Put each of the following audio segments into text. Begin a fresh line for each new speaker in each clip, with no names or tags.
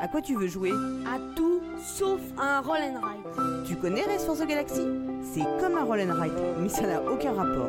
À quoi tu veux jouer?
À tout sauf à un roll and ride.
Tu connais Race for the Galaxy C'est comme un roll and ride, mais ça n'a aucun rapport.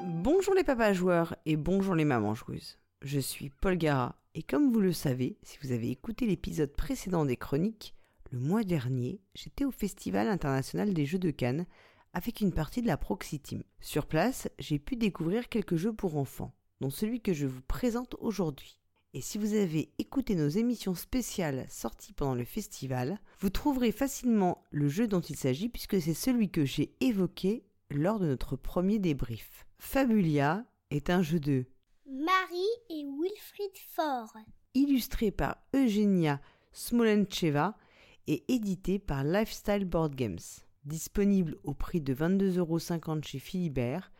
Bonjour les papas joueurs et bonjour les mamans joueuses. Je suis Paul Gara et comme vous le savez, si vous avez écouté l'épisode précédent des chroniques, le mois dernier, j'étais au Festival international des jeux de Cannes avec une partie de la Proxy Team. Sur place, j'ai pu découvrir quelques jeux pour enfants, dont celui que je vous présente aujourd'hui. Et si vous avez écouté nos émissions spéciales sorties pendant le festival, vous trouverez facilement le jeu dont il s'agit puisque c'est celui que j'ai évoqué lors de notre premier débrief. Fabulia est un jeu de
Marie et Wilfried Faure,
illustré par Eugenia Smolencheva et édité par Lifestyle Board Games. Disponible au prix de 22,50€ chez Philibert,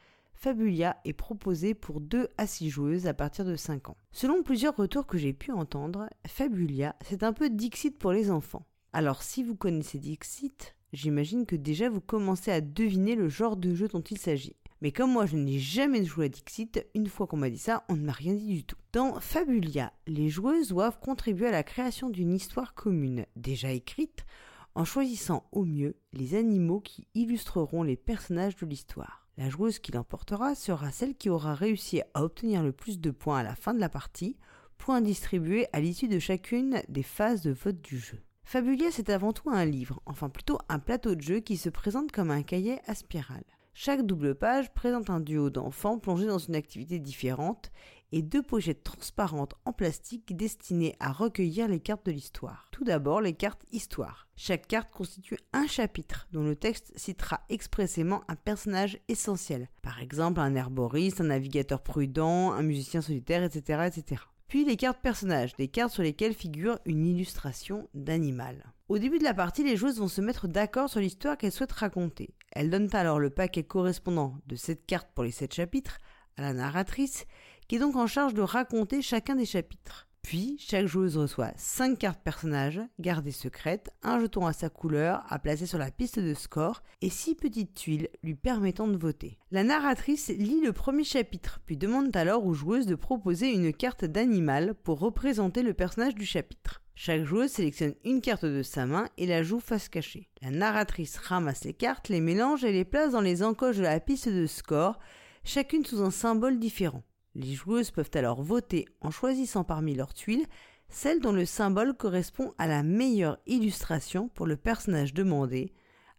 Fabulia est proposé pour 2 à 6 joueuses à partir de 5 ans. Selon plusieurs retours que j'ai pu entendre, Fabulia, c'est un peu Dixit pour les enfants. Alors si vous connaissez Dixit, j'imagine que déjà vous commencez à deviner le genre de jeu dont il s'agit. Mais comme moi je n'ai jamais joué à Dixit, une fois qu'on m'a dit ça, on ne m'a rien dit du tout. Dans Fabulia, les joueuses doivent contribuer à la création d'une histoire commune, déjà écrite, en choisissant au mieux les animaux qui illustreront les personnages de l'histoire. La joueuse qui l'emportera sera celle qui aura réussi à obtenir le plus de points à la fin de la partie, points distribués à l'issue de chacune des phases de vote du jeu. Fabulia, c'est avant tout un livre, enfin plutôt un plateau de jeu qui se présente comme un cahier à spirale. Chaque double page présente un duo d'enfants plongés dans une activité différente et deux pochettes transparentes en plastique destinées à recueillir les cartes de l'histoire. Tout d'abord, les cartes histoire. Chaque carte constitue un chapitre dont le texte citera expressément un personnage essentiel. Par exemple, un herboriste, un navigateur prudent, un musicien solitaire, etc., etc. Puis les cartes personnages, des cartes sur lesquelles figure une illustration d'animal. Au début de la partie, les joueuses vont se mettre d'accord sur l'histoire qu'elles souhaitent raconter. Elles donnent alors le paquet correspondant de cette carte pour les 7 chapitres à la narratrice, qui est donc en charge de raconter chacun des chapitres. Puis, chaque joueuse reçoit 5 cartes personnages, gardées secrètes, un jeton à sa couleur à placer sur la piste de score et 6 petites tuiles lui permettant de voter. La narratrice lit le premier chapitre, puis demande alors aux joueuses de proposer une carte d'animal pour représenter le personnage du chapitre. Chaque joueuse sélectionne une carte de sa main et la joue face cachée. La narratrice ramasse les cartes, les mélange et les place dans les encoches de la piste de score, chacune sous un symbole différent. Les joueuses peuvent alors voter en choisissant parmi leurs tuiles celle dont le symbole correspond à la meilleure illustration pour le personnage demandé,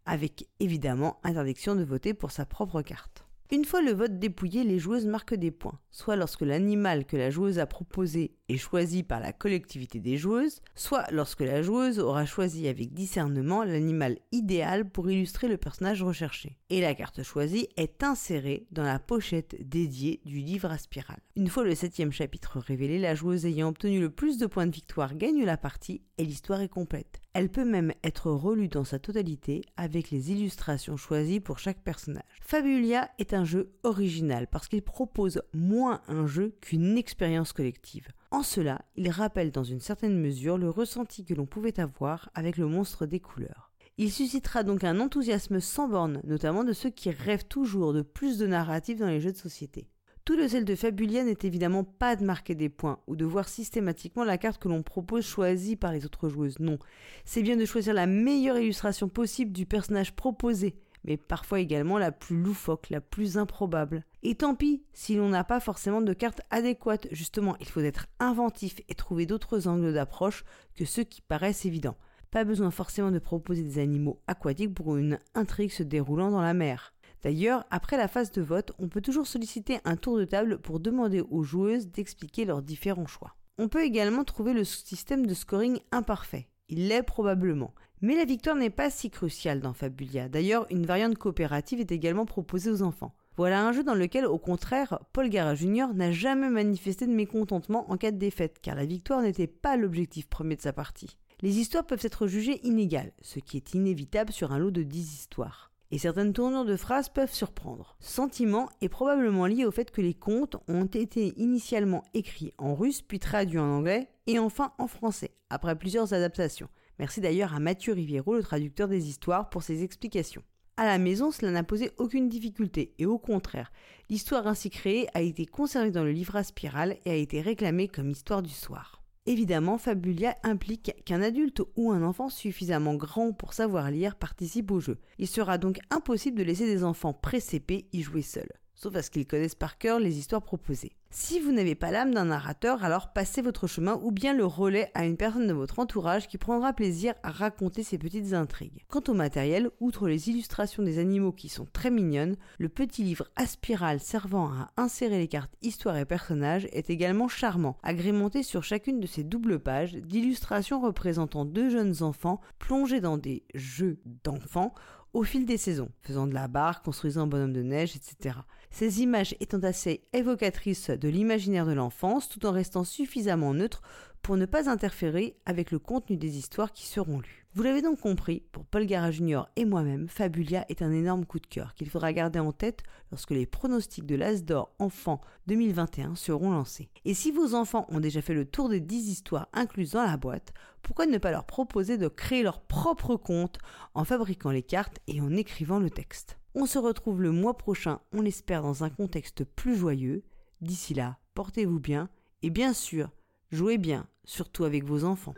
avec évidemment interdiction de voter pour sa propre carte. Une fois le vote dépouillé, les joueuses marquent des points, soit lorsque l'animal que la joueuse a proposé est choisi par la collectivité des joueuses, soit lorsque la joueuse aura choisi avec discernement l'animal idéal pour illustrer le personnage recherché. Et la carte choisie est insérée dans la pochette dédiée du livre à spirale. Une fois le septième chapitre révélé, la joueuse ayant obtenu le plus de points de victoire gagne la partie et l'histoire est complète. Elle peut même être relue dans sa totalité avec les illustrations choisies pour chaque personnage. Fabulia est un jeu original parce qu'il propose moins un jeu qu'une expérience collective. En cela, il rappelle dans une certaine mesure le ressenti que l'on pouvait avoir avec le monstre des couleurs. Il suscitera donc un enthousiasme sans borne, notamment de ceux qui rêvent toujours de plus de narratifs dans les jeux de société. Tout le sel de Fabulia n'est évidemment pas de marquer des points ou de voir systématiquement la carte que l'on propose choisie par les autres joueuses. Non, c'est bien de choisir la meilleure illustration possible du personnage proposé, mais parfois également la plus loufoque, la plus improbable. Et tant pis si l'on n'a pas forcément de carte adéquate, justement, il faut être inventif et trouver d'autres angles d'approche que ceux qui paraissent évidents. Pas besoin forcément de proposer des animaux aquatiques pour une intrigue se déroulant dans la mer. D'ailleurs, après la phase de vote, on peut toujours solliciter un tour de table pour demander aux joueuses d'expliquer leurs différents choix. On peut également trouver le système de scoring imparfait. Il l'est probablement. Mais la victoire n'est pas si cruciale dans Fabulia. D'ailleurs, une variante coopérative est également proposée aux enfants. Voilà un jeu dans lequel, au contraire, Paul Gara Jr. n'a jamais manifesté de mécontentement en cas de défaite, car la victoire n'était pas l'objectif premier de sa partie. Les histoires peuvent être jugées inégales, ce qui est inévitable sur un lot de 10 histoires et certaines tournures de phrases peuvent surprendre. Sentiment est probablement lié au fait que les contes ont été initialement écrits en russe puis traduits en anglais et enfin en français, après plusieurs adaptations. Merci d'ailleurs à Mathieu Riviero, le traducteur des histoires, pour ses explications. À la maison, cela n'a posé aucune difficulté, et au contraire, l'histoire ainsi créée a été conservée dans le livre à spirale et a été réclamée comme histoire du soir. Évidemment, Fabulia implique qu'un adulte ou un enfant suffisamment grand pour savoir lire participe au jeu. Il sera donc impossible de laisser des enfants pré-CP y jouer seuls sauf à ce qu'ils connaissent par cœur les histoires proposées. Si vous n'avez pas l'âme d'un narrateur, alors passez votre chemin ou bien le relais à une personne de votre entourage qui prendra plaisir à raconter ces petites intrigues. Quant au matériel, outre les illustrations des animaux qui sont très mignonnes, le petit livre à spirale servant à insérer les cartes histoire et personnages est également charmant, agrémenté sur chacune de ces doubles pages d'illustrations représentant deux jeunes enfants plongés dans des jeux d'enfants au fil des saisons, faisant de la barre, construisant un bonhomme de neige, etc. Ces images étant assez évocatrices de l'imaginaire de l'enfance tout en restant suffisamment neutres pour ne pas interférer avec le contenu des histoires qui seront lues. Vous l'avez donc compris, pour Paul Gara Junior et moi-même, Fabulia est un énorme coup de cœur qu'il faudra garder en tête lorsque les pronostics de l'As d'Or Enfant 2021 seront lancés. Et si vos enfants ont déjà fait le tour des 10 histoires incluses dans la boîte, pourquoi ne pas leur proposer de créer leur propre compte en fabriquant les cartes et en écrivant le texte? On se retrouve le mois prochain, on l'espère, dans un contexte plus joyeux. D'ici là, portez-vous bien et bien sûr, jouez bien, surtout avec vos enfants.